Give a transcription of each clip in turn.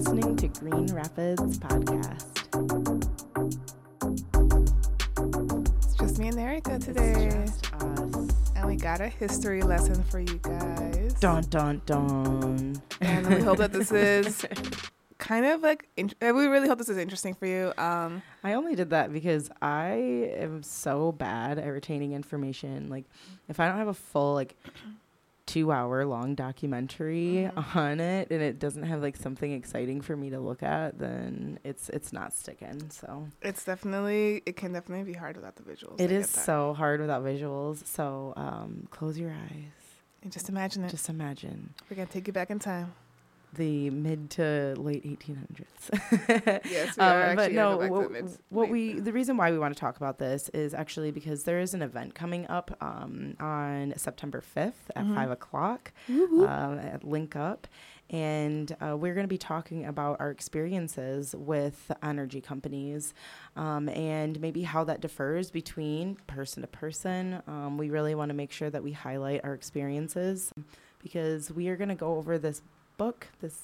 listening to Green Rapids Podcast. It's just me and Erica today. It's just us. And we got a history lesson for you guys. Dun dun dun. And we hope that this is kind of like, uh, we really hope this is interesting for you. Um, I only did that because I am so bad at retaining information. Like, if I don't have a full like two hour long documentary Mhm. on it and it doesn't have like something exciting for me to look at, then it's it's not sticking. So it's definitely, it can definitely be hard without the visuals. it I is so hard without visuals. So um, close your eyes. And just imagine it. Just imagine We're to take you back in time. The mid to late 1800s. Yes, we are Um, but no, what, the what we the reason why we want to talk about this is actually because there is an event coming up um, on September 5th at Mhm. five o'clock um, at Link Up. And uh, we're going to be talking about our experiences with energy companies um, and maybe how that differs between person to person. Um, we really want to make sure that we highlight our experiences because we are going to go over this book, this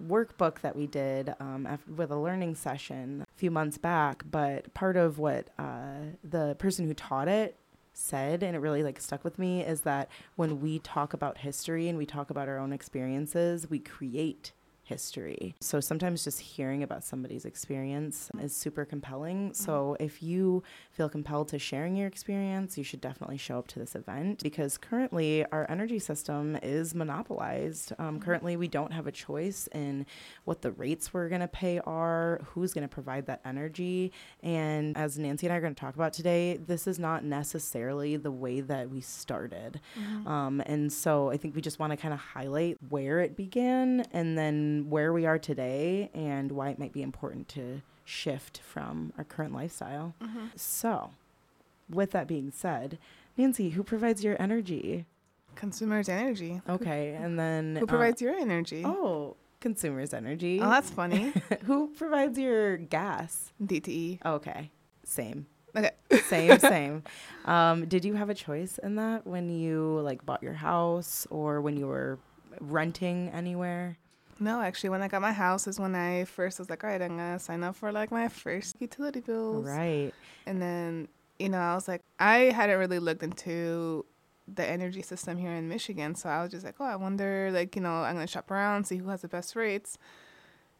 workbook that we did um, af- with a learning session a few months back. But part of what uh, the person who taught it said, and it really like stuck with me, is that when we talk about history and we talk about our own experiences, we create history. So sometimes just hearing about somebody's experience is super compelling. So if you feel compelled to sharing your experience, you should definitely show up to this event because currently our energy system is monopolized. Um, currently, we don't have a choice in what the rates we're going to pay are, who's going to provide that energy. And as Nancy and I are going to talk about today, this is not necessarily the way that we started. Um, and so I think we just want to kind of highlight where it began and then where we are today and why it might be important to shift from our current lifestyle. Mm-hmm. So, with that being said, Nancy, who provides your energy? Consumers' energy. Okay, and then Who uh, provides your energy? oh, consumers' energy. Oh, that's funny. who provides your gas? DTE. Okay, same. Okay. same same um, did you have a choice in that when you like bought your house or when you were renting anywhere No, actually, when I got my house is when I first was like, all right, I'm gonna sign up for like my first utility bills. right And then, you know, I was like, I hadn't really looked into the energy system here in Michigan, so I was just like, oh, I wonder, like, you know, I'm gonna shop around, see who has the best rates,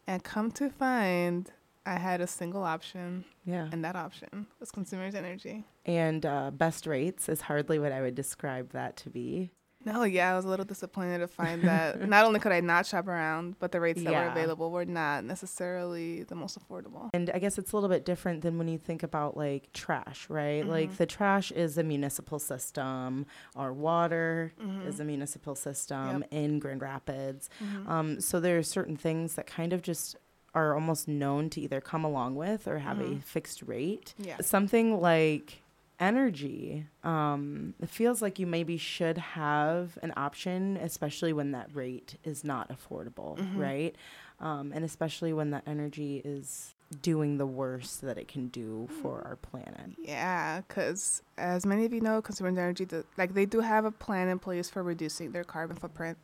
and come to find, I had a single option, yeah and that option was Consumers Energy. and uh, best rates is hardly what i would describe that to be No, yeah, I was a little disappointed to find that not only could I not shop around, but the rates that were available were not necessarily the most affordable. and i guess it's a little bit different than when you think about like trash right Mm-hmm. like the trash is a municipal system our water Mhm. is a municipal system Yep. in grand rapids Mhm. Um, so there are certain things that kind of just are almost known to either come along with or have a Mhm. fixed rate. Yeah. Something like energy, um, it feels like you maybe should have an option, especially when that rate is not affordable, Mhm. right? Um, and especially when that energy is doing the worst that it can do for our planet. Yeah, because as many of you know, Consumers Energy, do, like they do have a plan in place for reducing their carbon footprint,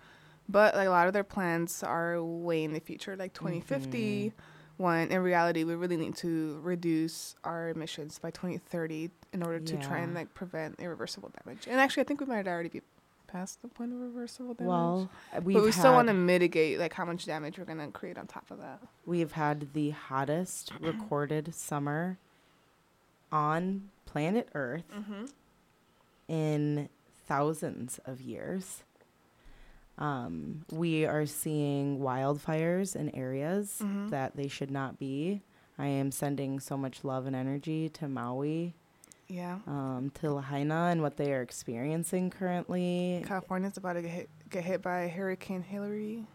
but like a lot of their plans are way in the future, like 2050. When in reality, we really need to reduce our emissions by 2030 in order to try and like prevent irreversible damage. And actually, I think we might already be past the point of reversible damage. Well, we've but we still want to mitigate like how much damage we're gonna create on top of that. We've had the hottest recorded summer on planet Earth Mm-hmm. in thousands of years. Um, we are seeing wildfires in areas Mhm. that they should not be. I am sending so much love and energy to Maui, Yeah. um, to Lahaina, and what they are experiencing currently. California's about to get hit, get hit by Hurricane Hilary.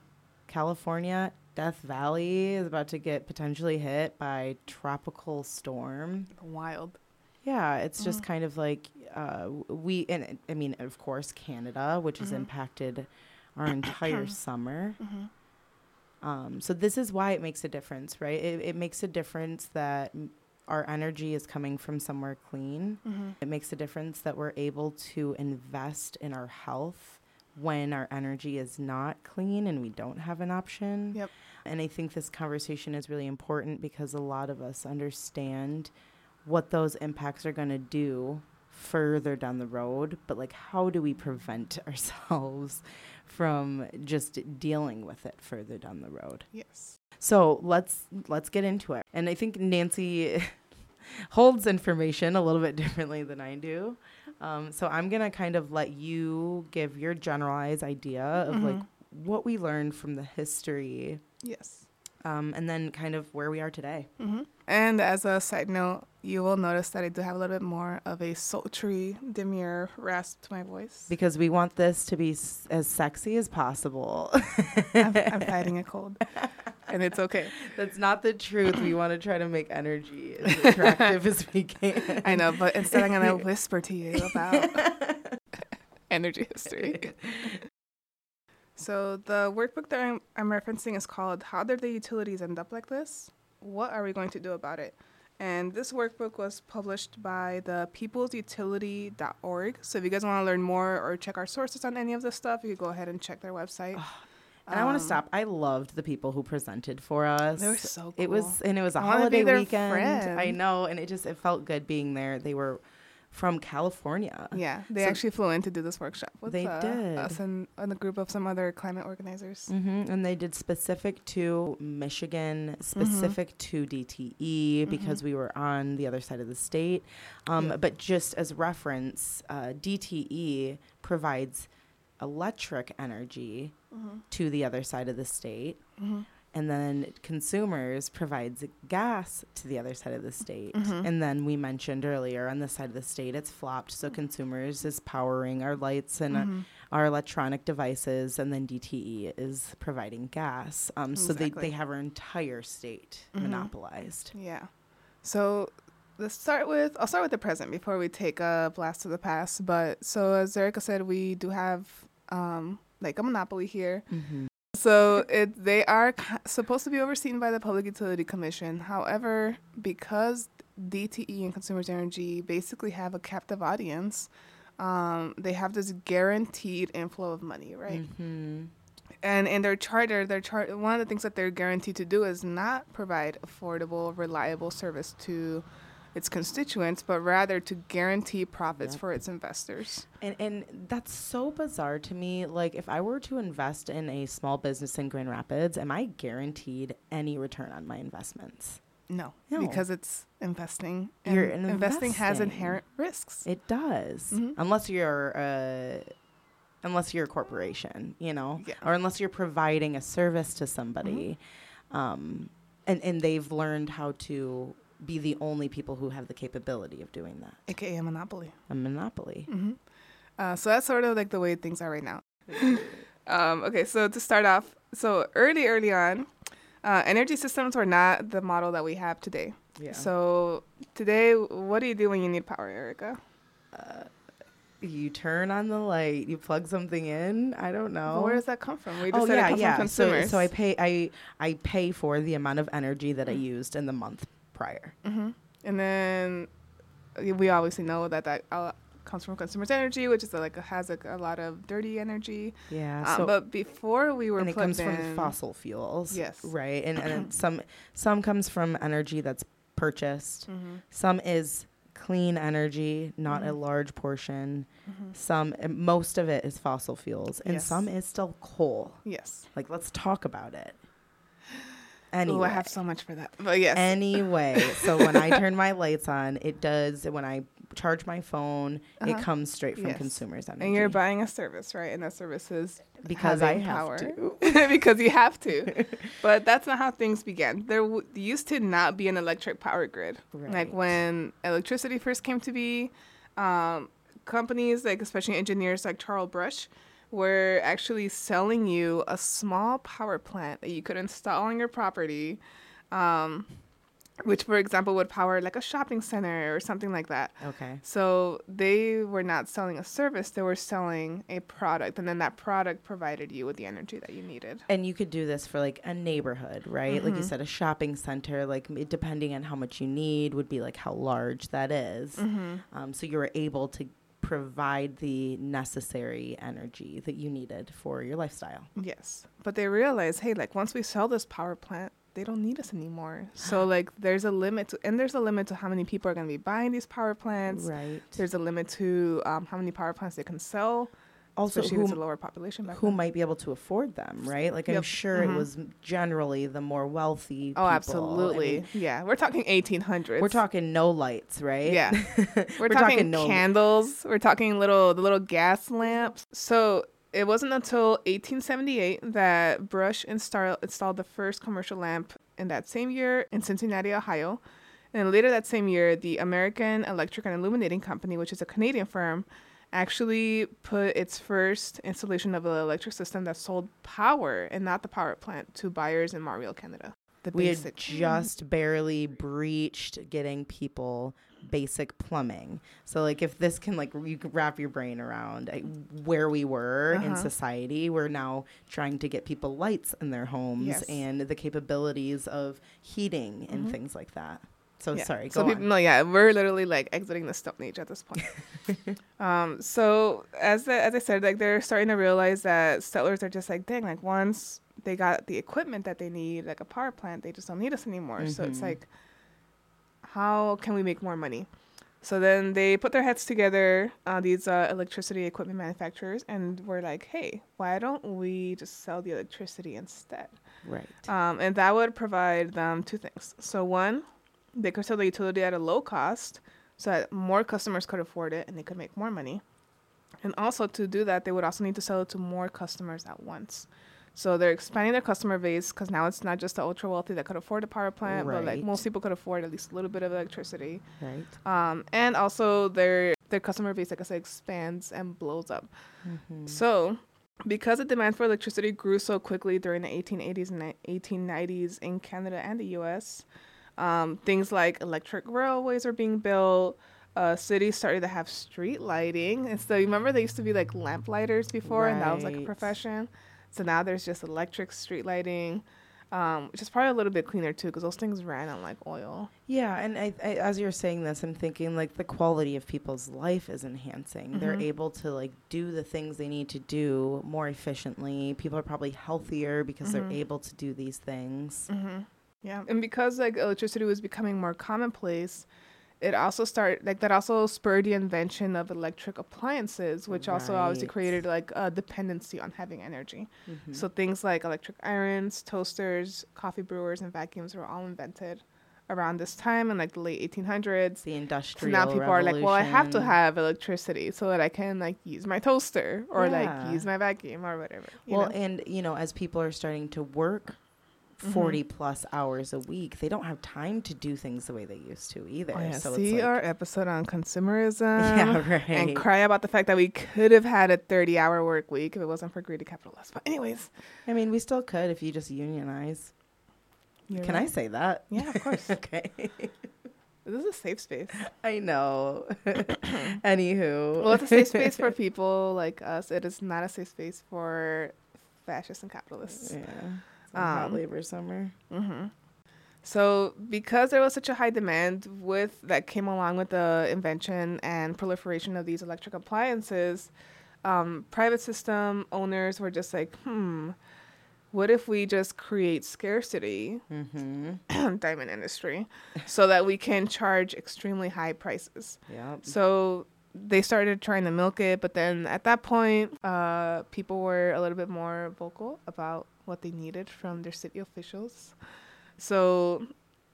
California, Death Valley is about to get potentially hit by tropical storm. Wild. Yeah, it's just Mhm. kind of like uh, we, and I mean, of course, Canada, which has Mhm. impacted our entire summer. Mm-hmm. Um, so this is why it makes a difference, right? It, it makes a difference that m- our energy is coming from somewhere clean. Mm-hmm. It makes a difference that we're able to invest in our health when our energy is not clean and we don't have an option. Yep. And I think this conversation is really important because a lot of us understand what those impacts are going to do further down the road, but like how do we prevent ourselves from just dealing with it further down the road? Yes. So, let's let's get into it. And I think Nancy holds information a little bit differently than I do. Um, so I'm gonna kind of let you give your generalized idea of mm-hmm. like what we learned from the history. Yes. Um, and then kind of where we are today. Mm-hmm. And as a side note, you will notice that I do have a little bit more of a sultry, demure rasp to my voice. Because we want this to be s- as sexy as possible. I'm, I'm fighting a cold. and it's okay. That's not the truth. We want to try to make energy as attractive as we can. I know, but instead I'm going to whisper to you about energy history. So the workbook that I'm, I'm referencing is called How Did the Utilities End Up Like This? What Are We Going to Do About It? And this workbook was published by the peoplesutility.org. So if you guys want to learn more or check our sources on any of this stuff, you can go ahead and check their website. Oh, and um, I want to stop. I loved the people who presented for us. They were so cool. It was and it was a I holiday weekend. Friend. I know, and it just it felt good being there. They were from California. Yeah, they so actually flew in to do this workshop with they uh, did. us and, and a group of some other climate organizers. Mm-hmm. And they did specific to Michigan, mm-hmm. specific mm-hmm. to DTE mm-hmm. because we were on the other side of the state. Um, yeah. But just as reference, uh, DTE provides electric energy mm-hmm. to the other side of the state. And then consumers provides gas to the other side of the state. Mm-hmm. And then we mentioned earlier on this side of the state, it's flopped. So consumers is powering our lights and mm-hmm. our, our, electronic devices. And then DTE is providing gas. Um, exactly. So they, they have our entire state mm-hmm. monopolized. Yeah. So let's start with I'll start with the present before we take a blast to the past. But so as Erica said, we do have um, like a monopoly here. Mm-hmm. So it they are supposed to be overseen by the Public Utility Commission. However, because DTE and Consumers Energy basically have a captive audience, um, they have this guaranteed inflow of money, right? Mm-hmm. And in their charter, their chart one of the things that they're guaranteed to do is not provide affordable, reliable service to its constituents, but rather to guarantee profits yep. for its investors. And and that's so bizarre to me. Like if I were to invest in a small business in Grand Rapids, am I guaranteed any return on my investments? No, no. because it's investing. And you're investing. investing has inherent risks. It does, mm-hmm. unless you're uh, unless you're a corporation, you know, yeah. or unless you're providing a service to somebody, mm-hmm. um, and and they've learned how to be the only people who have the capability of doing that. AKA a monopoly. A monopoly. Mm-hmm. Uh, so that's sort of like the way things are right now. um, okay, so to start off, so early, early on, uh, energy systems were not the model that we have today. Yeah. So today, what do you do when you need power, Erica? Uh, you turn on the light, you plug something in. I don't know. where does that come from? We just oh, said yeah, it comes yeah. from consumers. So, so I pay I I pay for the amount of energy that mm. I used in the month prior. Mm-hmm. And then we obviously know that that uh, comes from consumers' energy, which is like a, has like a lot of dirty energy. Yeah. Um, so but before we were and it comes in, from fossil fuels. Yes. Right. And and some some comes from energy that's purchased. Mm-hmm. Some is clean energy, not mm-hmm. a large portion. Mm-hmm. Some most of it is fossil fuels, and yes. some is still coal. Yes. Like let's talk about it. Anyway. Ooh, I have so much for that. But yes. Anyway, so when I turn my lights on, it does. When I charge my phone, uh-huh. it comes straight from yes. consumers energy. And you're buying a service, right? And that service is because I have power. to. because you have to. but that's not how things began. There w- used to not be an electric power grid. Right. Like when electricity first came to be, um, companies like especially engineers like Charles Brush were actually selling you a small power plant that you could install on your property, um, which, for example, would power like a shopping center or something like that. Okay. So they were not selling a service; they were selling a product, and then that product provided you with the energy that you needed. And you could do this for like a neighborhood, right? Mm-hmm. Like you mm-hmm. said, a shopping center. Like depending on how much you need, would be like how large that is. Mm-hmm. Um, so you were able to provide the necessary energy that you needed for your lifestyle. Yes. But they realize, hey, like once we sell this power plant, they don't need us anymore. So like there's a limit to and there's a limit to how many people are going to be buying these power plants. Right. There's a limit to um, how many power plants they can sell. Also, especially who, if it's a lower population who then. might be able to afford them, right? Like I'm sure it Mhm. was generally the more wealthy. Oh, people. I absolutely. mean, yeah, we're talking 1800s. we're talking no lights, right? Yeah. We're, We're talking, talking no- candles. We're talking little the little gas lamps. So it wasn't until 1878 that Brush install, installed the first commercial lamp. In that same year, in Cincinnati, Ohio, and later that same year, the American Electric and Illuminating Company, which is a Canadian firm, actually put its first installation of an electric system that sold power and not the power plant to buyers in Montreal, Canada. The we had just barely breached getting people basic plumbing. So like if this can like you can wrap your brain around uh, where we were in Uh-huh. society, we're now trying to get people lights in their homes Yes. and the capabilities of heating and Mhm. things like that. So Yeah. sorry, So people know, yeah, we're literally like exiting the stone age at this point. um, so as the, as I said, like they're starting to realize that settlers are just like, dang, like once they got the equipment that they need, like a power plant, they just don't need us anymore. So it's Mhm. like, how can we make more money? So then they put their heads together, uh, these uh, electricity equipment manufacturers, and we're like, hey, why don't we just sell the electricity instead? Right. Um, and that would provide them two things. So one, they could sell the utility at a low cost, so that more customers could afford it and they could make more money. And also to do that, they would also need to sell it to more customers at once. So they're expanding their customer base because now it's not just the ultra wealthy that could afford a power plant, but like most people could afford at least a little bit of electricity. right. Um, and also their their customer base, like I said, expands and blows up. Mhm. So, because the demand for electricity grew so quickly during the 1880s and 1890s in Canada and the US, um, things like electric railways are being built. Uh, cities started to have street lighting. And so, you remember, they used to be like lamp lighters before, and that was like a profession. So now there's just electric street lighting, um, which is probably a little bit cleaner too, because those things ran on like oil. Yeah, and I, I, as you're saying this, I'm thinking like the quality of people's life is enhancing. They're Mhm. able to like do the things they need to do more efficiently. People are probably healthier because Mhm. they're able to do these things. Mm-hmm. Yeah, and because like electricity was becoming more commonplace, it also started like that also spurred the invention of electric appliances, which also obviously created like a dependency on having energy. Mhm. So things like electric irons, toasters, coffee brewers, and vacuums were all invented around this time in like the late 1800s. the industrial. So now people are like, well, I have to have electricity so that I can like use my toaster or Yeah. like use my vacuum or whatever. Well, know? and you know, as people are starting to work Mhm. 40 plus hours a week, they don't have time to do things the way they used to either. Oh, yeah. So See it's like, our episode on consumerism. yeah, right. and cry about the fact that we could have had a 30 hour work week if it wasn't for greedy capitalists. But, anyways, I mean, we still could if you just unionize. you're Can I say that? Yeah, of course. okay. this is a safe space. I know. Anywho. Well, it's a safe space for people like us. It is not a safe space for fascists and capitalists. Yeah. Um, labor summer. hmm So, because there was such a high demand with that came along with the invention and proliferation of these electric appliances, um, private system owners were just like, hmm, what if we just create scarcity, Mm-hmm. diamond industry, so that we can charge extremely high prices? Yep. So they started trying to milk it, but then at that point, uh, people were a little bit more vocal about what they needed from their city officials. So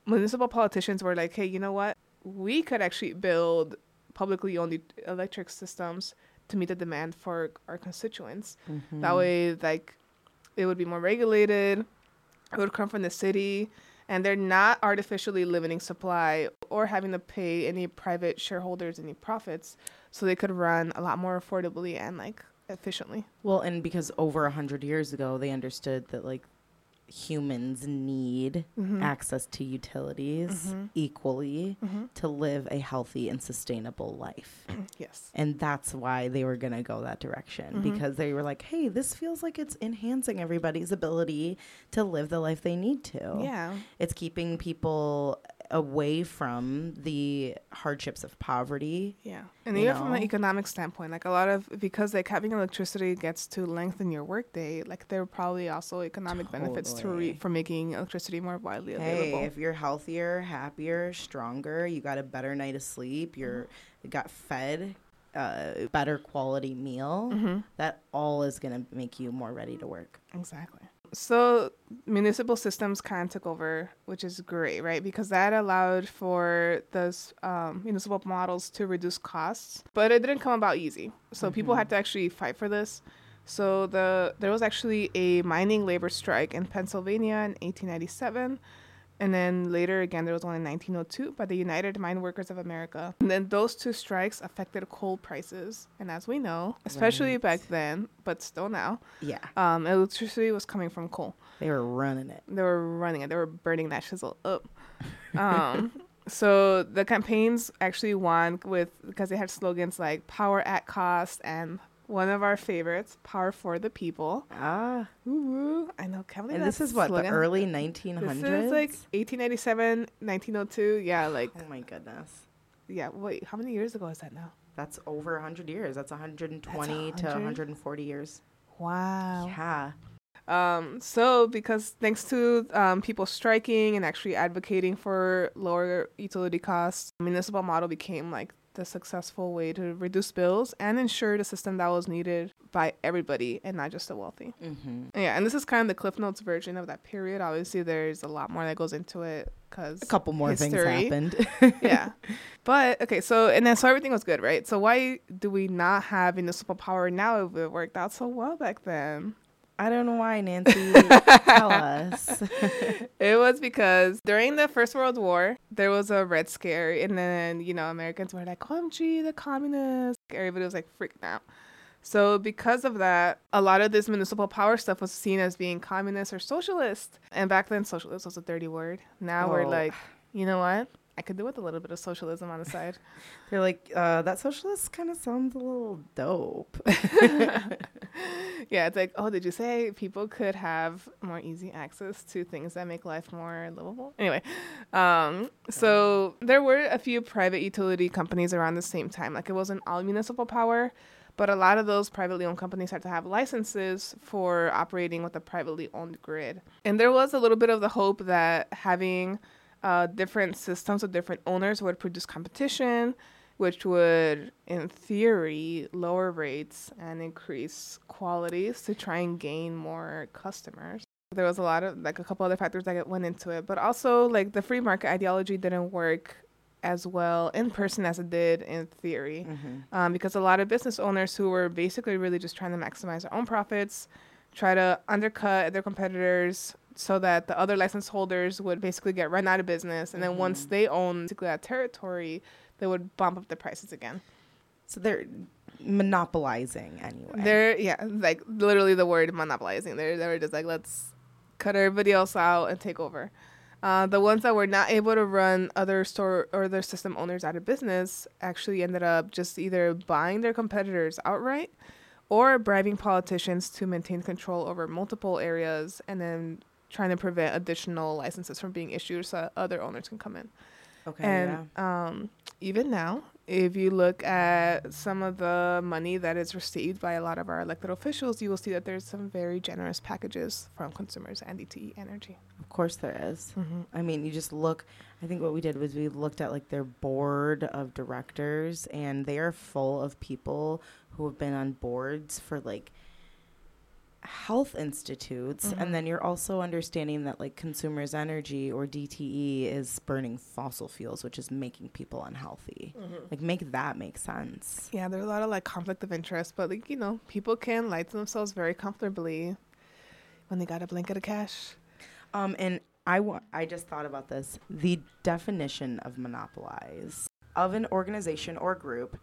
municipal politicians were like, hey, you know what? We could actually build publicly owned electric systems to meet the demand for our constituents. Mhm. That way, like, it would be more regulated. It would come from the city, and they're not artificially limiting supply or having to pay any private shareholders any profits, so they could run a lot more affordably and like efficiently. Well, and because over a hundred years ago, they understood that like humans need Mm-hmm. access to utilities Mhm. equally Mm-hmm. to live a healthy and sustainable life. Yes. And that's why they were going to go that direction Mhm. because they were like, hey, this feels like it's enhancing everybody's ability to live the life they need to. Yeah. It's keeping people away from the hardships of poverty. Yeah. And even from an economic standpoint, like a lot of because like having electricity gets to lengthen your workday, like there are probably also economic benefits to Totally. reap for making electricity more widely available. Hey, if you're healthier, happier, stronger, you got a better night of sleep, you're Mm-hmm. you got fed a better quality meal, hmm that all is going to make you more ready to work. Exactly. So municipal systems kind of took over, which is great, right? Because that allowed for those um, municipal models to reduce costs, but it didn't come about easy. So people Mhm. had to actually fight for this. So the there was actually a mining labor strike in Pennsylvania in 1897. And then later again, there was one in 1902 by the United Mine Workers of America. And then those two strikes affected coal prices. And as we know, especially Right. back then, but still now, Yeah, um, electricity was coming from coal. they were running it. They were running it. They were burning that shizzle up. Um, so the campaigns actually won with because they had slogans like "Power at Cost" and one of our favorites, "Power for the People." Ah, Ooh, I know. Can't believe and this is what slogan. the early 1900s. This is like 1897, 1902. Yeah, like oh my goodness. yeah. Wait, how many years ago is that now? That's over 100 years. That's 120 to 100? 140 years. Wow. Yeah. Um, so because thanks to um, people striking and actually advocating for lower utility costs, municipal model became like the successful way to reduce bills and ensure the system that was needed by everybody and not just the wealthy. Mm-hmm. Yeah, and this is kind of the Cliff Notes version of that period. Obviously, there's a lot more that goes into it because A couple more History. things happened. yeah. But okay, so and then so everything was good, right? So why do we not have municipal power now if it worked out so well back then? I don't know why, Nancy. Tell us. It was because during the First World War, there was a Red Scare, and then, you know, Americans were like, OMG, the communists. Everybody was like freaking out. So, because of that, a lot of this municipal power stuff was seen as being communist or socialist. And back then, socialist was a dirty word. Now we're Oh. like, you know what? I could do with a little bit of socialism on the side. They're like, uh, that socialist kind of sounds a little dope. yeah, it's like, oh, did you say people could have more easy access to things that make life more livable? Anyway, um, so there were a few private utility companies around the same time. Like it wasn't all municipal power, but a lot of those privately owned companies had to have licenses for operating with a privately owned grid. And there was a little bit of the hope that having uh, different systems with different owners would produce competition which would, in theory, lower rates and increase qualities to try and gain more customers. There was a lot of, like, a couple other factors that went into it, but also, like, the free market ideology didn't work as well in person as it did in theory. Mm-hmm. Um, because a lot of business owners who were basically really just trying to maximize their own profits, try to undercut their competitors so that the other license holders would basically get run out of business. And then once Mhm. they own basically that territory, they would bump up the prices again. So they're monopolizing anyway. They're yeah, like literally the word monopolizing. They're they were just like let's cut everybody else out and take over. Uh, the ones that were not able to run other store or other system owners out of business actually ended up just either buying their competitors outright or bribing politicians to maintain control over multiple areas and then trying to prevent additional licenses from being issued so other owners can come in. Okay. And um, even now, if you look at some of the money that is received by a lot of our elected officials, you will see that there's some very generous packages from consumers and DTE Energy. Of course there is. I mean, you just look. I think what we did was we looked at like their board of directors, and they are full of people who have been on boards for like health institutes. Mhm. And then you're also understanding that like Consumers Energy or DTE is burning fossil fuels, which is making people unhealthy. Like, make that make sense. Yeah, there's a lot of like conflict of interest, but like you know, people can lie to themselves very comfortably when they got a blanket of cash. Um, and I wa- I just thought about this. The definition of monopolize of an organization or group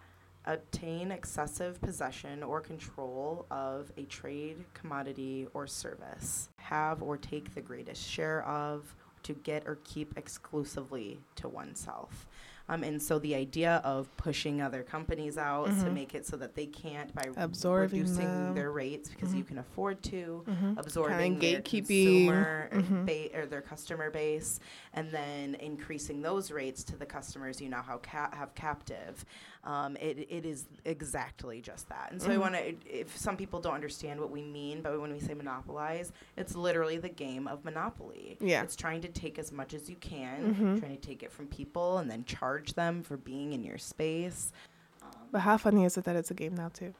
obtain excessive possession or control of a trade, commodity, or service, have or take the greatest share of, to get or keep exclusively to oneself. Um, and so the idea of pushing other companies out to make it so that they can't by Mm-hmm. Absorbing reducing them. their rates because you can afford to, Mhm. absorbing their gatekeeping. consumer or, Mhm. ba- or their customer base, and then increasing those rates to the customers you now have, ca- have captive. Um, it, it is exactly just that. And so I Mhm. want to, if some people don't understand what we mean, but when we say monopolize, it's literally the game of monopoly. Yeah. It's trying to take as much as you can, Mhm. trying to take it from people and then charge them for being in your space. Um, But how funny is it that it's a game now too?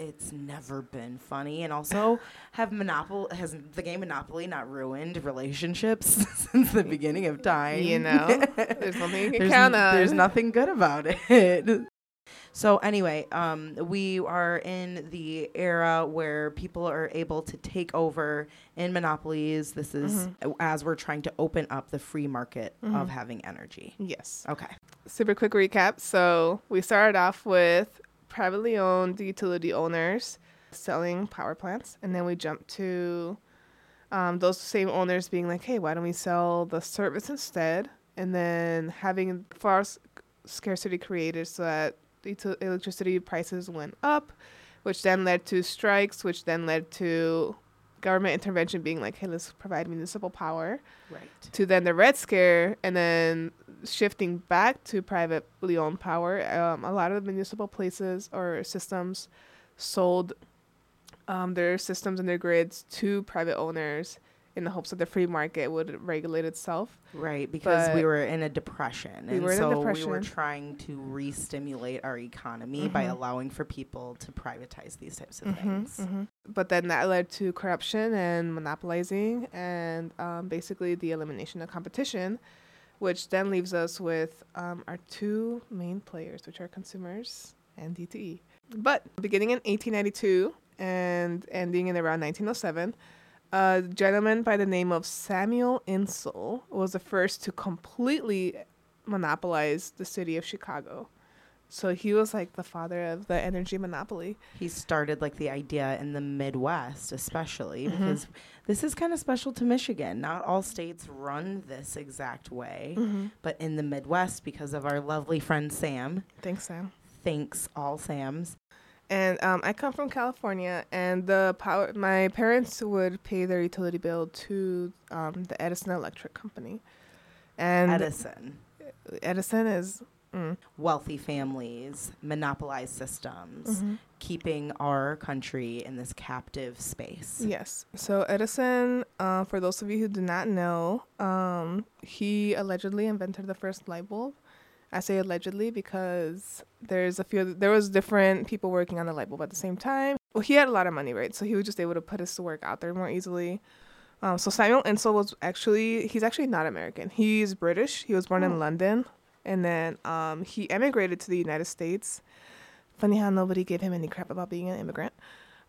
it's never been funny and also have monopoly has the game monopoly not ruined relationships since the beginning of time You know, there's nothing you can there's, count n- on. there's nothing good about it so anyway um, we are in the era where people are able to take over in monopolies this is Mm-hmm. as we're trying to open up the free market of Mhm. having energy Yes. okay Super quick recap. So we started off with privately owned utility owners selling power plants, and then we jumped to um, those same owners being like, "Hey, why don't we sell the service instead?" And then having far scarcity created so that electricity prices went up, which then led to strikes, which then led to government intervention being like, "Hey, let's provide municipal power." right to then the Red Scare, and then shifting back to privately owned power. Um, a lot of the municipal places or systems sold um, their systems and their grids to private owners in the hopes that the free market would regulate itself. Right, because we were in a depression. We and were in a so we were trying to re-stimulate our economy by Mhm. allowing for people to privatize these types of Mhm, things. mhm. But then that led to corruption and monopolizing and um, basically the elimination of competition, which then leaves us with um, our two main players, which are consumers and DTE. But beginning in 1892 and ending in around 1907, a gentleman by the name of Samuel Insull was the first to completely monopolize the city of Chicago. So he was like the father of the energy monopoly. He started like the idea in the Midwest, especially Mhm. because this is kind of special to Michigan. Not all states run this exact way, but in the Midwest, because of our lovely friend Sam, Thanks, Sam. thanks all Sams. And um, I come from California, and the power. My parents would pay their utility bill to um, the Edison Electric Company, and Edison. Edison is. Mm, Wealthy families, monopolized systems, mhm. keeping our country in this captive space. Yes. So Edison, uh, for those of you who do not know, um, he allegedly invented the first light bulb. I say allegedly because there's a few. There was different people working on the light bulb at the same time. Well, he had a lot of money, right? So he was just able to put his work out there more easily. Um, so Samuel Insull was actually he's actually not American. He's British. He was born Oh. in London, and then um, he emigrated to the United States. Funny how nobody gave him any crap about being an immigrant,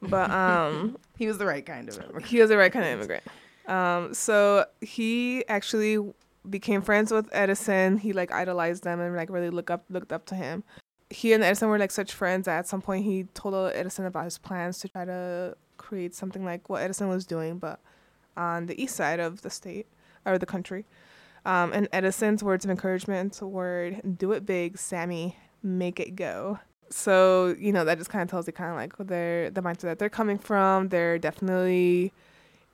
but um, He was the right kind of immigrant. he was the right kind of immigrant. Um, so he actually became friends with Edison. He like idolized them and like really look up looked up to him. He and Edison were like such friends that at some point he told Edison about his plans to try to create something like what Edison was doing, but on the east side of the state or the country. Um, and Edison's words of encouragement were "Do it big, Sammy. Make it go." So you know that just kind of tells you kind of like their the mindset that they're coming from. They're definitely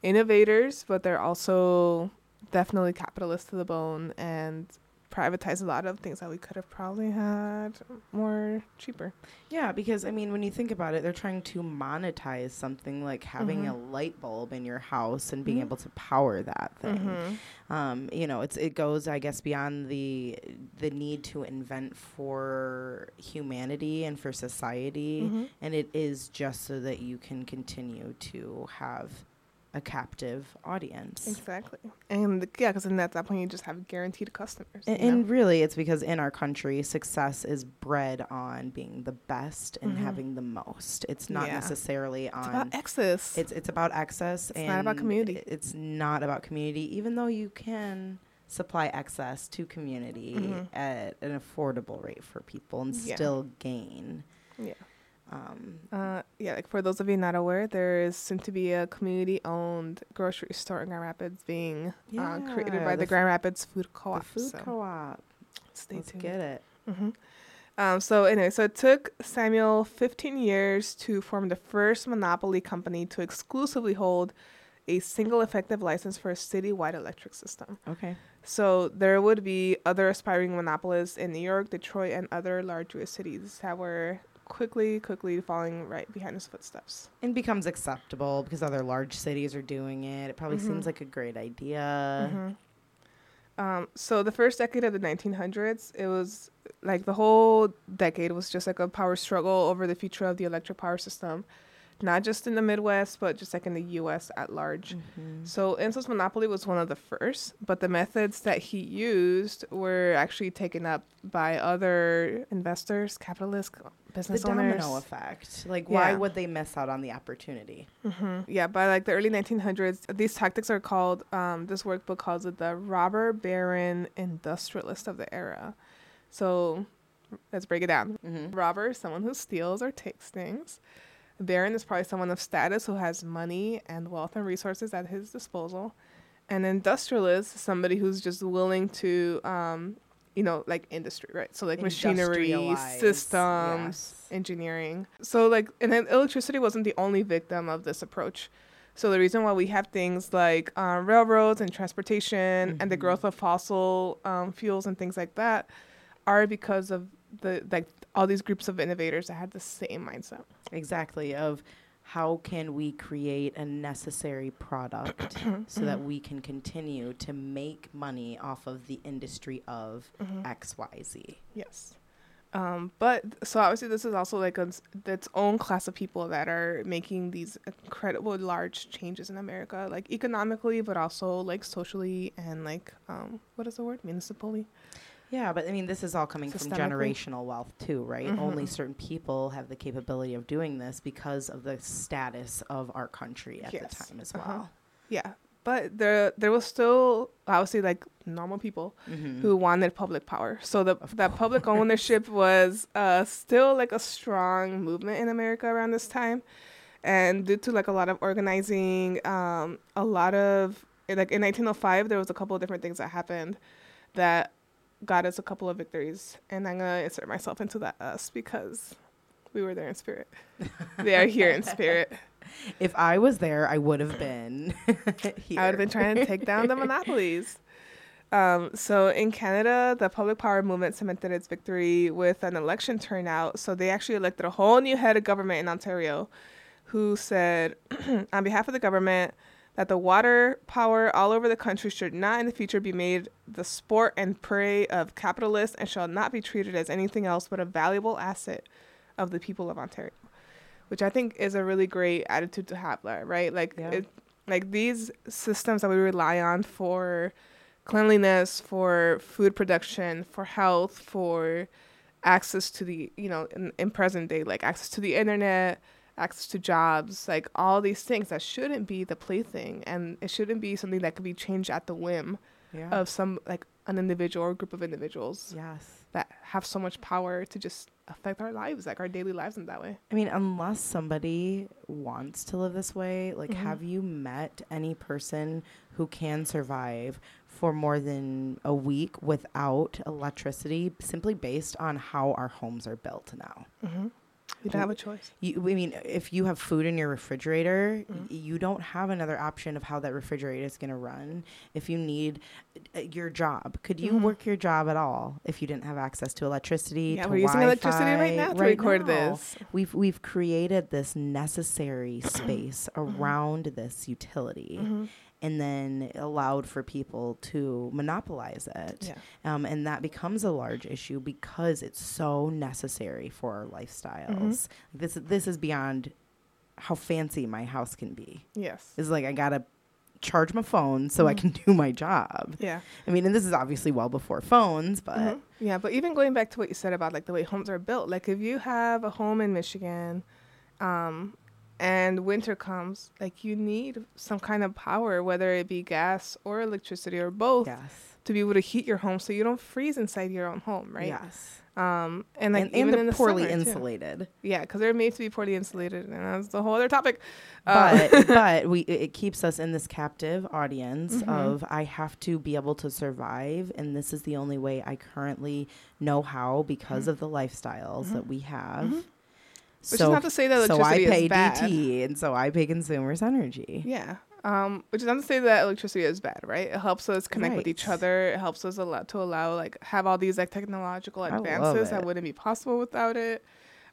innovators, but they're also definitely capitalist to the bone and privatize a lot of things that we could have probably had more cheaper. Yeah, because I mean, when you think about it, they're trying to monetize something like having Mhm. a light bulb in your house and being Mhm. able to power that thing. Mm-hmm. Um, you know, it's it goes, I guess, beyond the the need to invent for humanity and for society, Mhm. and it is just so that you can continue to have a captive audience. Exactly. And yeah, because then at that point you just have guaranteed customers. And, you know? and really, it's because in our country, success is bred on being the best and Mhm. having the most. It's not Yeah. necessarily it's on. about access. it's it's about access. It's not about community. It's not about community, even though you can supply access to community Mhm. at an affordable rate for people and Yeah. still gain. yeah. Um, Uh, yeah, like for those of you not aware, there is soon to be a community-owned grocery store in Grand Rapids being uh, created by the the, Grand Rapids Food the Co-op. food so co-op. Stay Let's tuned. get it. hmm Um, so anyway, so it took Samuel 15 years to form the first monopoly company to exclusively hold a single effective license for a citywide electric system. Okay. So there would be other aspiring monopolists in New York, Detroit, and other large U.S. cities that were quickly, quickly falling right behind his footsteps. And becomes acceptable because other large cities are doing it. It probably Mhm. seems like a great idea. Mhm. Um, so the first decade of the 1900s, it was like the whole decade was just like a power struggle over the future of the electric power system, not just in the Midwest, but just like in the U.S. at large. Mhm. So Insull's monopoly was one of the first, but the methods that he used were actually taken up by other investors, capitalists, The business owners. domino effect. Like, why Yeah. would they miss out on the opportunity? hmm Yeah, by like the early 1900s, these tactics are called. Um, this workbook calls it the robber baron industrialist of the era. So, let's break it down. Mm-hmm. Robber is someone who steals or takes things. Baron is probably someone of status who has money and wealth and resources at his disposal. An industrialist is somebody who's just willing to, um, you know, like industry, right? So like machinery, systems, yes. engineering. So like, and then electricity wasn't the only victim of this approach. So the reason why we have things like um, railroads and transportation and the Mhm. growth of fossil um, fuels and things like that are because of the like all these groups of innovators that had the same mindset. Exactly. Of how can we create a necessary product so that we can continue to make money off of the industry of X, Y, Z. Yes. Um, but so obviously this is also like a, its own class of people that are making these incredible large changes in America, like economically, but also like socially and like um, what is the word municipally? Yeah, but I mean, this is all coming from generational wealth too, right? Only Mhm. certain people have the capability of doing this because of the status of our country at Yes. the time as Uh-huh. well. Yeah, but there there was still obviously like normal people Mhm. who wanted public power. So the Of that public ownership was uh, still like a strong movement in America around this time, and due to like a lot of organizing, um, a lot of like in 1905 there was a couple of different things that happened that got us a couple of victories, and I'm gonna insert myself into that us because we were there in spirit. they are here in spirit. If I was there, I would have been here. I would have been trying to take down the monopolies. Um, so in Canada, the public power movement cemented its victory with an election turnout. So they actually elected a whole new head of government in Ontario, who said, on behalf of the government, that the water power all over the country should not in the future be made the sport and prey of capitalists and shall not be treated as anything else but a valuable asset of the people of Ontario. Which I think is a really great attitude to have, right? Like, Yeah. it, like these systems that we rely on for cleanliness, for food production, for health, for access to the, you know, in, in present day, like access to the internet, access to jobs, like all these things that shouldn't be the plaything and it shouldn't be something that could be changed at the whim yeah. of some like an individual or group of individuals yes. that have so much power to just affect our lives, like our daily lives in that way. I mean, unless somebody wants to live this way, like, Mhm. have you met any person who can survive for more than a week without electricity simply based on how our homes are built now? Mm-hmm. You don't have a choice. You, I mean, if you have food in your refrigerator, Mhm. you don't have another option of how that refrigerator is going to run. If you need uh, your job, could you Mhm. work your job at all if you didn't have access to electricity? Yeah, to we're using electricity right now to record now. this. We've we've created this necessary space around this utility, Mm-hmm. And then allowed for people to monopolize it. Yeah. Um, and that becomes a large issue because it's so necessary for our lifestyles. This this is beyond how fancy my house can be. Yes. It's like I gotta charge my phone so I Mhm. can do my job. Yeah. I mean, and this is obviously well before phones, but Mhm. Yeah, but even going back to what you said about like the way homes are built, like if you have a home in Michigan, um, and winter comes, like you need some kind of power, whether it be gas or electricity or both, yes, to be able to heat your home so you don't freeze inside your own home, right? Yes. Um, and like and, even and in the poorly summer, too. insulated. Yeah, because they're made to be poorly insulated, and that's the whole other topic. Uh, But but we it keeps us in this captive audience Mhm. of I have to be able to survive, and this is the only way I currently know how because Mhm. of the lifestyles Mhm. that we have. Which So is not to say that electricity so I pay is bad. DT, and so I pay consumers energy. Yeah. Um, which is not to say that electricity is bad, right? It helps us connect with each other. It helps us a lot to allow like have all these like technological advances that wouldn't be possible without it.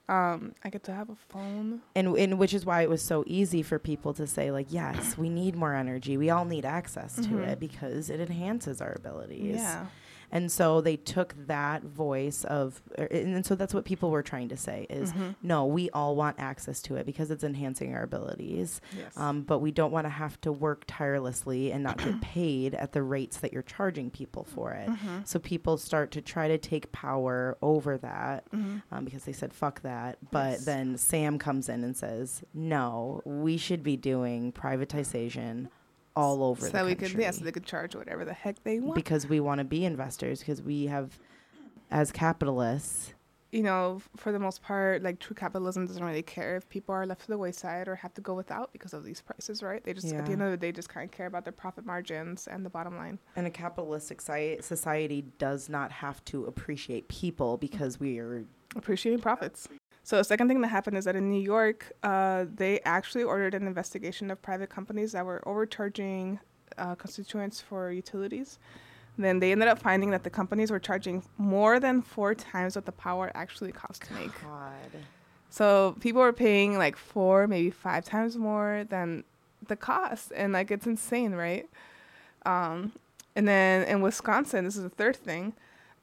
Um, I get to have a phone. and and which is why it was so easy for people to say like yes we need more energy we all need access to Mhm. it because it enhances our abilities Yeah. And so they took that voice of er, and, and so that's what people were trying to say is Mhm. no we all want access to it because it's enhancing our abilities Yes. um, but we don't want to have to work tirelessly and not get paid at the rates that you're charging people for it Mhm. so people start to try to take power over that Mhm. um, because they said fuck that. But Yes. then Sam comes in and says, no, we should be doing privatization all over so the that we country could, yeah, so they could charge whatever the heck they want. because we want to be investors because we have, as capitalists, you know, for the most part, like true capitalism doesn't really care if people are left to the wayside or have to go without because of these prices, right? They just at the end of the day just kind of care about their profit margins and the bottom line. and a capitalistic society does not have to appreciate people because we are appreciating profits. So the second thing that happened is that in New York, uh, they actually ordered an investigation of private companies that were overcharging uh, constituents for utilities. Then they ended up finding that the companies were charging more than four times what the power actually cost to make. God. So people were paying like four, maybe five times more than the cost, and like it's insane, right? Um, and then in Wisconsin, this is the third thing.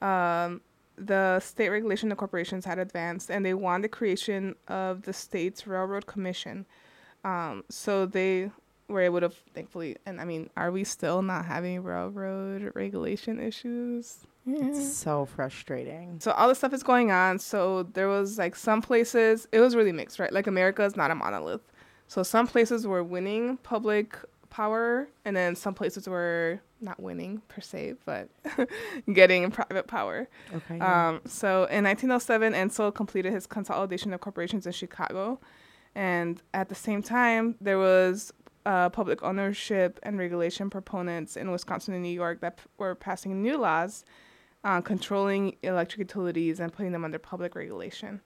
Um, the state regulation of corporations had advanced, and they won the creation of the state's railroad commission. Um, so they were able to, thankfully, and I mean, are we still not having railroad regulation issues? Yeah. It's so frustrating. So all this stuff is going on. So there was like some places it was really mixed, right? Like America is not a monolith. So some places were winning public power and then some places were not winning per se, but getting private power. Okay. yeah. Um, so in 1907, Insull completed his consolidation of corporations in Chicago. And at the same time, there was uh, public ownership and regulation proponents in Wisconsin and New York that p- were passing new laws uh, controlling electric utilities and putting them under public regulation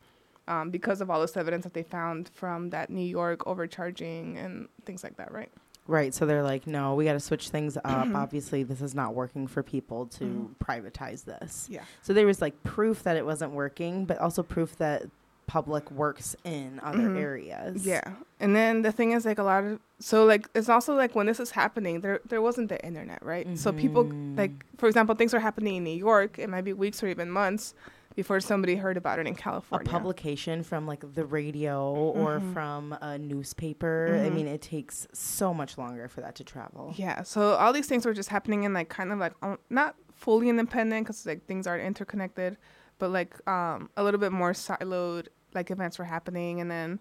um, because of all this evidence that they found from that New York overcharging and things like that, right? Right. So they're like, no, we got to switch things up. Obviously, this is not working for people to Mhm. privatize this. Yeah. So there was like proof that it wasn't working, but also proof that public works in other Mhm. areas. Yeah. And then the thing is like a lot of so like it's also like when this is happening there there wasn't the internet, right? So people like for example things are happening in New York, it might be weeks or even months before somebody heard about it in California. A publication from like the radio or Mhm. from a newspaper. I Mhm. mean, it takes so much longer for that to travel. Yeah. So all these things were just happening in like kind of like um, not fully independent cuz like things aren't interconnected, but like um a little bit more siloed like events were happening and then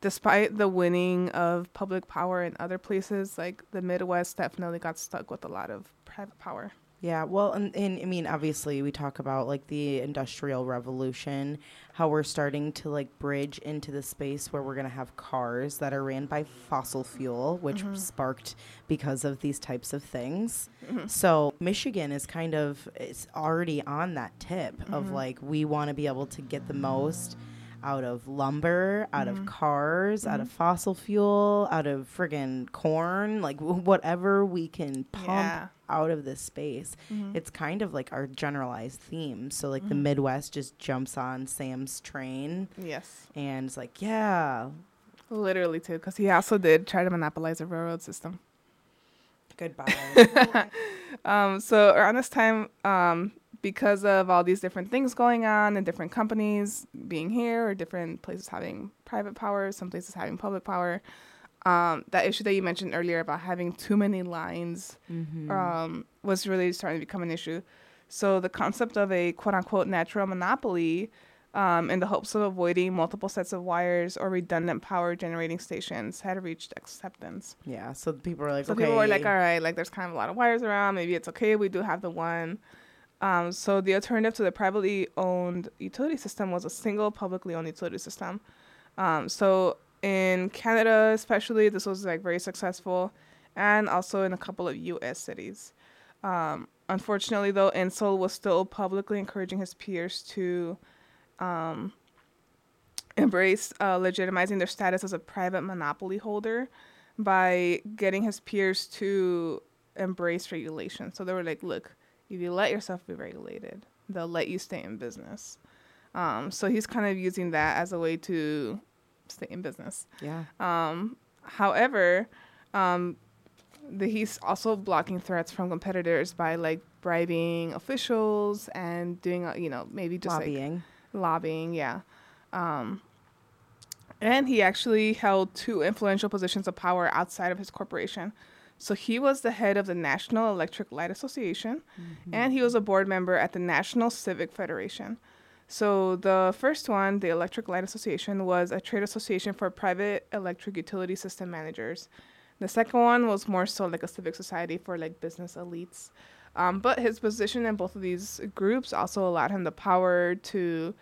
despite the winning of public power in other places, like the Midwest definitely got stuck with a lot of private power. Yeah, well, and, and I mean, obviously, we talk about like the industrial revolution, how we're starting to like bridge into the space where we're going to have cars that are ran by fossil fuel, which Mhm. sparked because of these types of things. Mhm. So Michigan is kind of it's already on that tip of Mhm. like we want to be able to get the most out of lumber, out of Mhm. cars, out of Mhm. fossil fuel, out of friggin' corn, like w- whatever we can pump Yeah. out of this space. Mhm. It's kind of like our generalized theme. So like the Mhm. Midwest just jumps on Sam's train yes, and it's like, yeah, literally too, because he also did try to monopolize the railroad system. goodbye. Um, so around this time, um, because of all these different things going on and different companies being here or different places having private power, some places having public power, um, that issue that you mentioned earlier about having too many lines Mhm. um, was really starting to become an issue. So the concept of a quote unquote natural monopoly um, in the hopes of avoiding multiple sets of wires or redundant power generating stations, had reached acceptance. Yeah, so people were like, So okay. people were like, all right, like there's kind of a lot of wires around. Maybe it's okay. We do have the one. Um, so the alternative to the privately owned utility system was a single publicly owned utility system. Um, so in Canada, especially, this was like very successful, and also in a couple of U.S. cities. Um, unfortunately, though, Insull was still publicly encouraging his peers to um, embrace uh, legitimizing their status as a private monopoly holder by getting his peers to embrace regulation. So they were like, look, if you let yourself be regulated, they'll let you stay in business. Um, so he's kind of using that as a way to stay in business. yeah. Um, however, um, the, he's also blocking threats from competitors by like bribing officials and doing, uh, you know, maybe just like lobbying. lobbying, yeah. Um, and he actually held two influential positions of power outside of his corporation. So he was the head of the National Electric Light Association, and he was a board member at the National Civic Federation. So the first one, the Electric Light Association, was a trade association for private electric utility system managers. The second one was more so like a civic society for like business elites. Um, but his position in both of these groups also allowed him the power to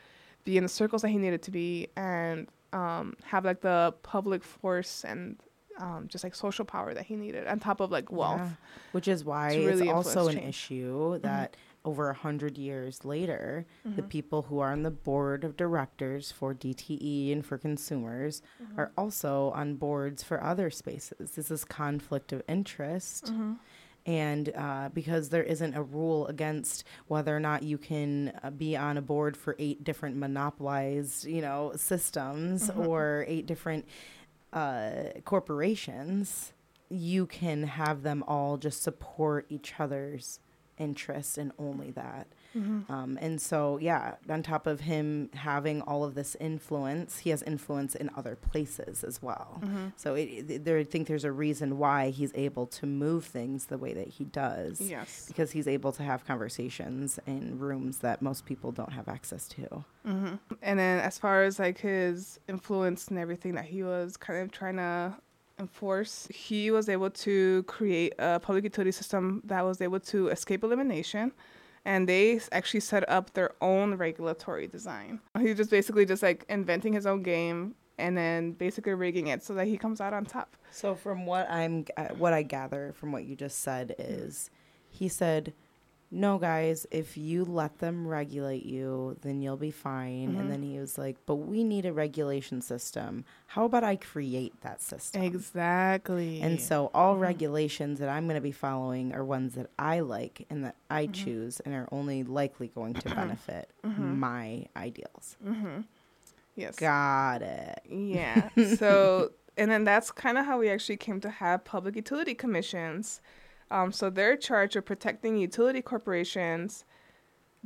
be in the circles that he needed to be and um, have like the public force and um, just like social power that he needed on top of like wealth. Yeah. Which is why to really it's also an change. issue that over a hundred years later, the Mhm. people who are on the board of directors for DTE and for consumers Mm-hmm. are also on boards for other spaces. This is conflict of interest. Mm-hmm. And uh, because there isn't a rule against whether or not you can uh, be on a board for eight different monopolized, you know, systems Mhm. or eight different uh, corporations, you can have them all just support each other's interests and only that. Mm-hmm. Um, and so, yeah, on top of him having all of this influence, he has influence in other places as well. Mm-hmm. So it, th- there, I think there's a reason why he's able to move things the way that he does. Yes. Because he's able to have conversations in rooms that most people don't have access to. Mm-hmm. And then as far as like his influence and everything that he was kind of trying to enforce, he was able to create a public utility system that was able to escape elimination. And they actually set up their own regulatory design. He's just basically just like inventing his own game and then basically rigging it so that he comes out on top. So from what I'm, uh, what I gather from what you just said is, he said, "No, guys, if you let them regulate you, then you'll be fine." Mhm. And then he was like, "But we need a regulation system. How about I create that system?" Exactly. And so all Mhm. regulations that I'm going to be following are ones that I like and that I Mhm. choose and are only likely going to benefit Mhm. my ideals. Mm-hmm. Yes. Got it. Yeah. So, and then that's kind of how we actually came to have public utility commissions. Um, so they're charged with protecting utility corporations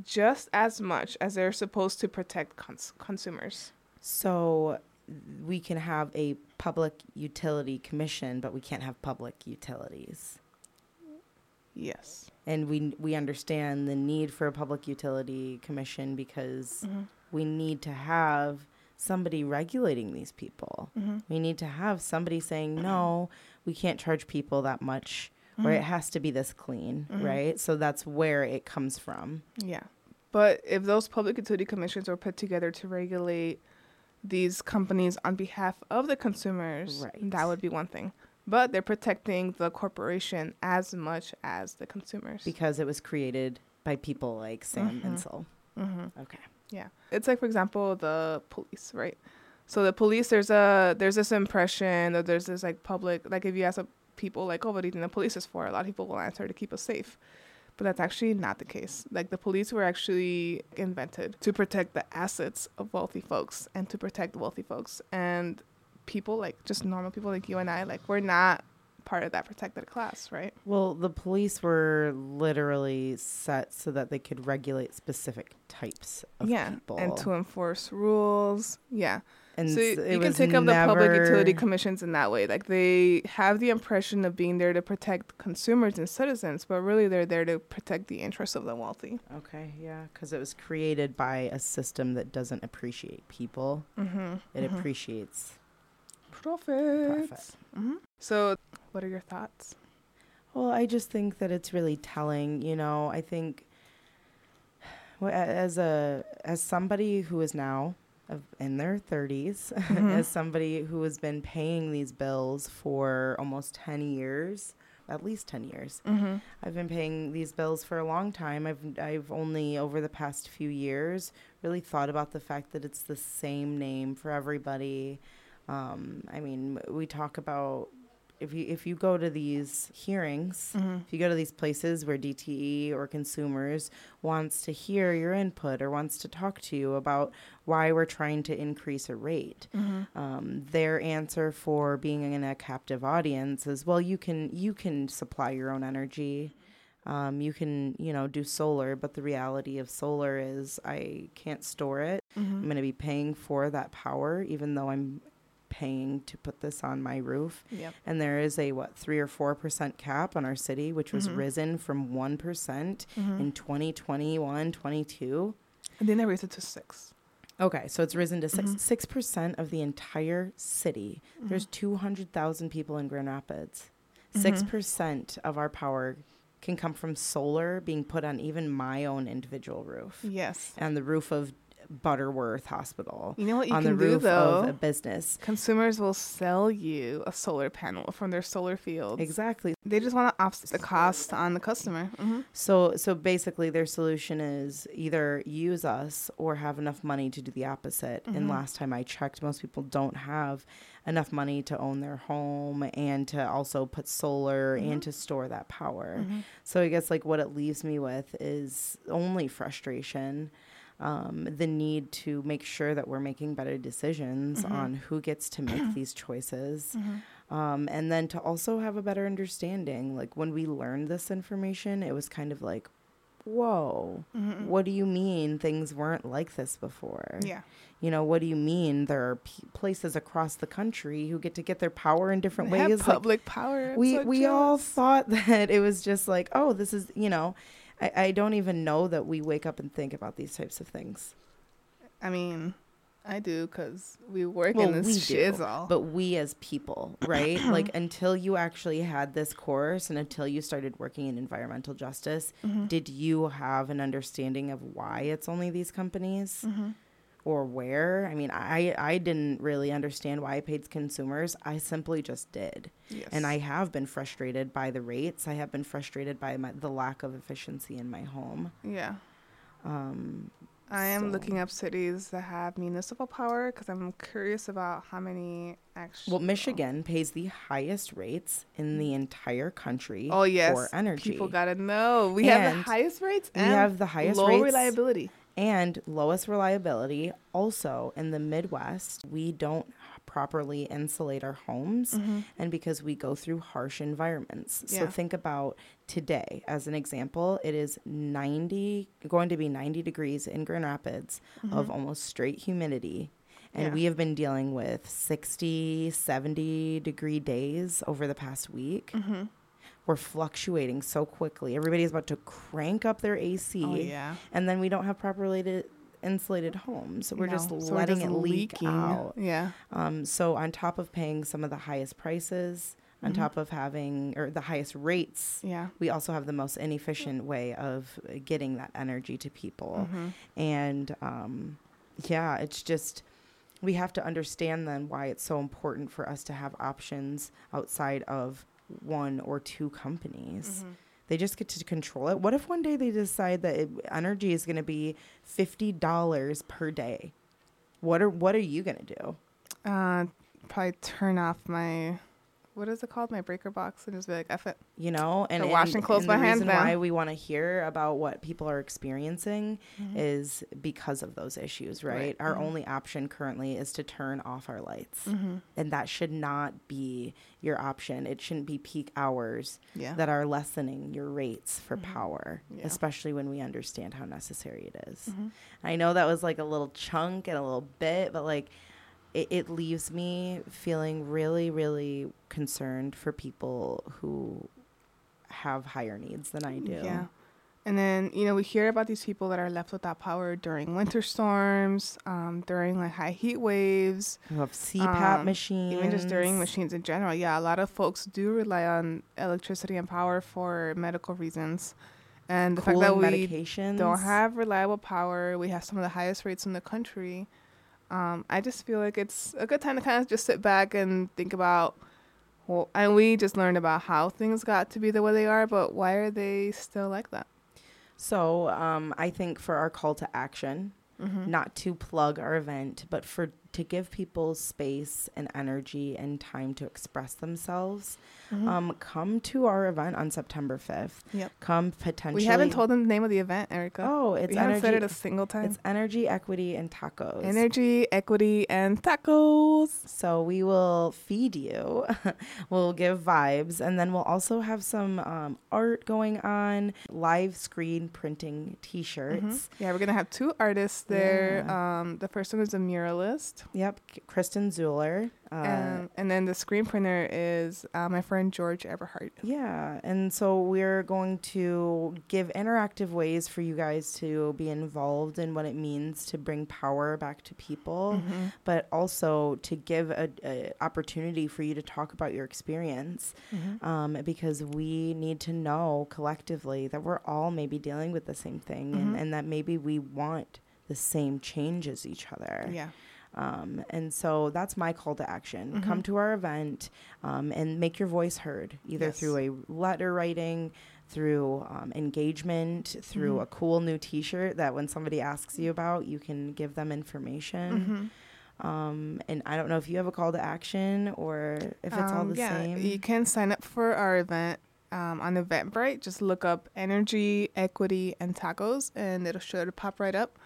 just as much as they're supposed to protect cons- consumers. So we can have a public utility commission, but we can't have public utilities. Yes. And we we understand the need for a public utility commission because Mm-hmm. we need to have somebody regulating these people. Mm-hmm. We need to have somebody saying, no, we can't charge people that much, or it has to be this clean, Mhm. right? So that's where it comes from. Yeah. But if those public utility commissions are put together to regulate these companies on behalf of the consumers, Right. that would be one thing. But they're protecting the corporation as much as the consumers. Because it was created by people like Sam Mhm. Insull. mm-hmm. Okay. Yeah. It's like for example the police, right? So the police there's a there's this impression that there's this like public like if you ask a people like, oh what do you think the police is for? A lot of people will answer to keep us safe. But that's actually not the case. Like the police were actually invented to protect the assets of wealthy folks and to protect wealthy folks. And people like just normal people like you and I, like we're not part of that protected class, right? Well, the police were literally set so that they could regulate specific types of yeah, people. and to enforce rules. Yeah, And so you can take up the public utility commissions in that way. Like they have the impression of being there to protect consumers and citizens, but really they're there to protect the interests of the wealthy. Okay, yeah, because it was created by a system that doesn't appreciate people. Mm-hmm. It appreciates profits. profit. hmm So, what are your thoughts? Well, I just think that it's really telling. You know, I think as a as somebody who is now of in their 30s, Mhm. as somebody who has been paying these bills for almost 10 years, at least 10 years. Mm-hmm. I've been paying these bills for a long time. I've I've only over the past few years really thought about the fact that it's the same name for everybody. Um, I mean, we talk about if you if you go to these hearings, Mm-hmm. if you go to these places where DTE or consumers wants to hear your input or wants to talk to you about why we're trying to increase a rate, Mm-hmm. um, their answer for being in a captive audience is, well, you can you can supply your own energy. Um, you can, you know, do solar, but the reality of solar is I can't store it. I'm Mm-hmm. going to be paying for that power, even though I'm paying to put this on my roof. Yep. And there is a what three or four percent cap on our city, which was Mhm. risen from one percent Mm-hmm. in 2021, 22. And then they raised it to six. Okay, so it's risen to six Mhm. six percent of the entire city. There's two hundred thousand people in Grand Rapids. 6 Mhm. percent of our power can come from solar being put on even my own individual roof, Yes. and the roof of Butterworth Hospital, You know what you on the can do though? of a business. Consumers will sell you a solar panel from their solar fields. Exactly. They just want to offset the cost on the customer. Mm-hmm. So so basically their solution is either use us or have enough money to do the opposite. And Mhm. last time I checked most people don't have enough money to own their home and to also put solar Mhm. and to store that power. Mm-hmm. So I guess like what it leaves me with is only frustration. Um, the need to make sure that we're making better decisions Mhm. on who gets to make these choices Mm-hmm. um, and then to also have a better understanding like when we learned this information it was kind of like whoa Mm-hmm. what do you mean things weren't like this before Yeah. you know what do you mean there are p- places across the country who get to get their power in different They ways Like, public power. I'm we so we all thought that it was just like oh this is you know I, I don't even know that we wake up and think about these types of things I mean, I do because we work Well, in this do, shizzle. but we as people, right? like until you actually had this course and until you started working in environmental justice, Mhm. did you have an understanding of why it's only these companies Mhm. Or where? I mean, I I didn't really understand why I paid consumers. I simply just did. Yes. And I have been frustrated by the rates. I have been frustrated by my, the lack of efficiency in my home. Yeah. Um, I am So- looking up cities that have municipal power because I'm curious about how many actually. well, Michigan pays the highest rates in the entire country Oh yes. for energy. People gotta know we have the highest rates we and have the highest low rates reliability. And lowest reliability. Also, in the Midwest, we don't properly insulate our homes, Mm-hmm. and because we go through harsh environments. So think about today as an example. It is 90, going to be 90 degrees in Grand Rapids of almost straight humidity. And Mm-hmm. Yeah. we have been dealing with 60, 70 degree days over the past week. Mm-hmm. We're fluctuating so quickly. Everybody's about to crank up their AC Oh yeah. and then we don't have properly insulated homes. So we're just so letting just it leak leaking. out. Yeah. Um, so on top of paying some of the highest prices, on Mhm. top of having or the highest rates, Yeah. we also have the most inefficient way of getting that energy to people. Mm-hmm. And um, yeah, it's just we have to understand then why it's so important for us to have options outside of one or two companies. Mm-hmm. They just get to control it. What if one day they decide that it, energy is going to be fifty dollars per day? What are what are you going to do? Uh, probably turn off my what is it called? My breaker box, and just be like, "F it." you know and Or and- clothes and by the reason why we want to hear about what people are experiencing Mm-hmm. is because of those issues right, Right. our Mhm. only option currently is to turn off our lights Mm-hmm. and that should not be your option it shouldn't be peak hours Yeah. that are lessening your rates for Mhm. power Yeah. especially when we understand how necessary it is. Mhm. i know that was like a little chunk and a little bit but like it, it leaves me feeling really really concerned for people who have higher needs than i do Yeah. And then, you know, we hear about these people that are left without power during winter storms, um, during like high heat waves, have CPAP Um, machines even just during machines in general. Yeah, a lot of folks do rely on electricity and power for medical reasons. And the fact that we medications don't have reliable power, we have some of the highest rates in the country. Um, I just feel like it's a good time to kind of just sit back and think about, well, and we just learned about how things got to be the way they are, but why are they still like that? so um, i think for our call to action Mm-hmm. not to plug our event but for to give people space and energy and time to express themselves Mhm. um, come to our event on september 5th Yep. come potentially we haven't told them the name of the event, Erica. oh it's we haven't energy said it a single time. it's energy equity and tacos Energy, equity, and tacos. So we will feed you, we'll give vibes, and then we'll also have some um, art going on, live screen printing T-shirts. Mhm. Yeah, we're gonna have two artists there. Yeah. Um, the first one is a muralist, Yep, Kristen Zuler. Uh, um, and then the screen printer is uh, my friend George Eberhardt. yeah, and so we're going to give interactive ways for you guys to be involved in what it means to bring power back to people. Mhm. but also to give a, a opportunity for you to talk about your experience Mhm. um, because we need to know collectively that we're all maybe dealing with the same thing and, Mhm. and that maybe we want the same change as each other Yeah. Um, and so that's my call to action come Mhm. to our event um, and make your voice heard either Yes. through a letter writing through um, engagement through Mhm. a cool new t-shirt that when somebody asks you about you can give them information Mhm. um, and I don't know if you have a call to action or if it's all Um, the yeah, same. You can sign up for our event um, on Eventbrite. Just look up energy, equity, and tacos, and it'll show to pop right up.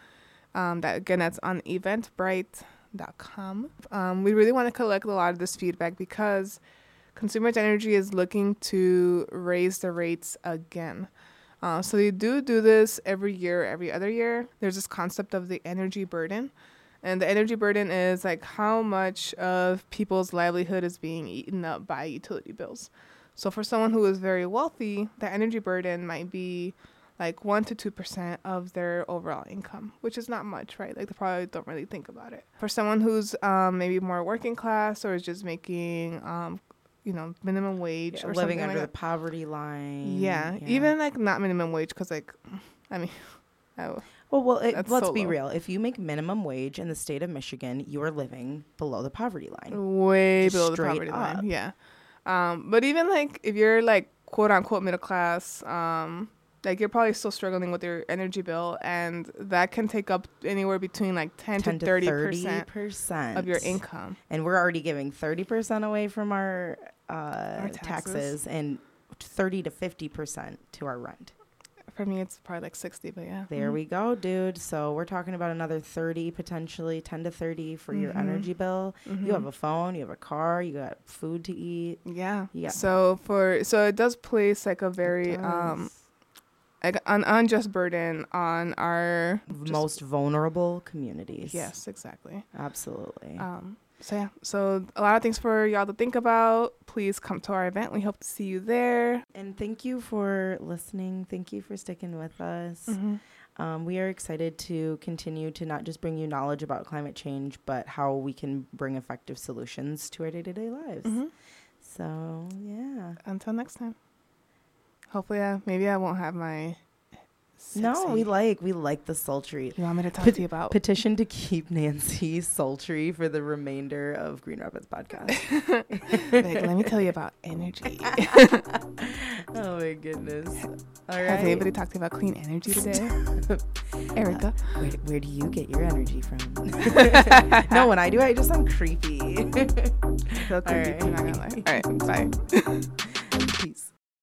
Um, that again, that's on Um, we really want to collect a lot of this feedback because Consumers Energy is looking to raise the rates again. Uh, so they do do this every year, every other year. There's this concept of the energy burden. And the energy burden is like how much of people's livelihood is being eaten up by utility bills. So for someone who is very wealthy, the energy burden might be like 1 to 2% of their overall income, which is not much, right? Like they probably don't really think about it. For someone who's um, maybe more working class or is just making, um, you know, minimum wage Yeah, or living under like the that. poverty line. Yeah, even like not minimum wage because like, I mean, oh, well, well, it, let's so be low. real. If you make minimum wage in the state of Michigan, you are living below the poverty line. way Just below the poverty up. line. Yeah. Um, but even like if you're like quote unquote middle class, um, like you're probably still struggling with your energy bill, and that can take up anywhere between like ten, 10 to thirty percent percent of your income. and we're already giving thirty percent away from our, uh, taxes. taxes. and thirty to fifty percent to our rent. For me, it's probably like sixty, but yeah. There Mhm. we go, dude. So we're talking about another thirty, potentially ten to thirty for your Mhm. energy bill. You Mhm. have a phone, you have a car, you got food to eat. Yeah. Yeah. So for so it does place like a very um an unjust burden on our just- most vulnerable communities. Yes, exactly. absolutely. Um, so yeah, so a lot of things for y'all to think about. Please come to our event. We hope to see you there. and thank you for listening. Thank you for sticking with us. Mm-hmm. Um, we are excited to continue to not just bring you knowledge about climate change, but how we can bring effective solutions to our day to day lives. Mm-hmm. So yeah. Until next time. Hopefully, I, maybe I won't have my. No, we like we like the sultry. You want me to talk Pet- to you about? Petition to keep Nancy sultry for the remainder of Green Rapids podcast. like, let me tell you about energy. oh my goodness. All Has anybody talked to you about clean energy today, Erica? Uh, where, where do you get your energy from? no, when I do, I just sound creepy. feel creepy. right. I'm not gonna lie. All right, bye. Peace.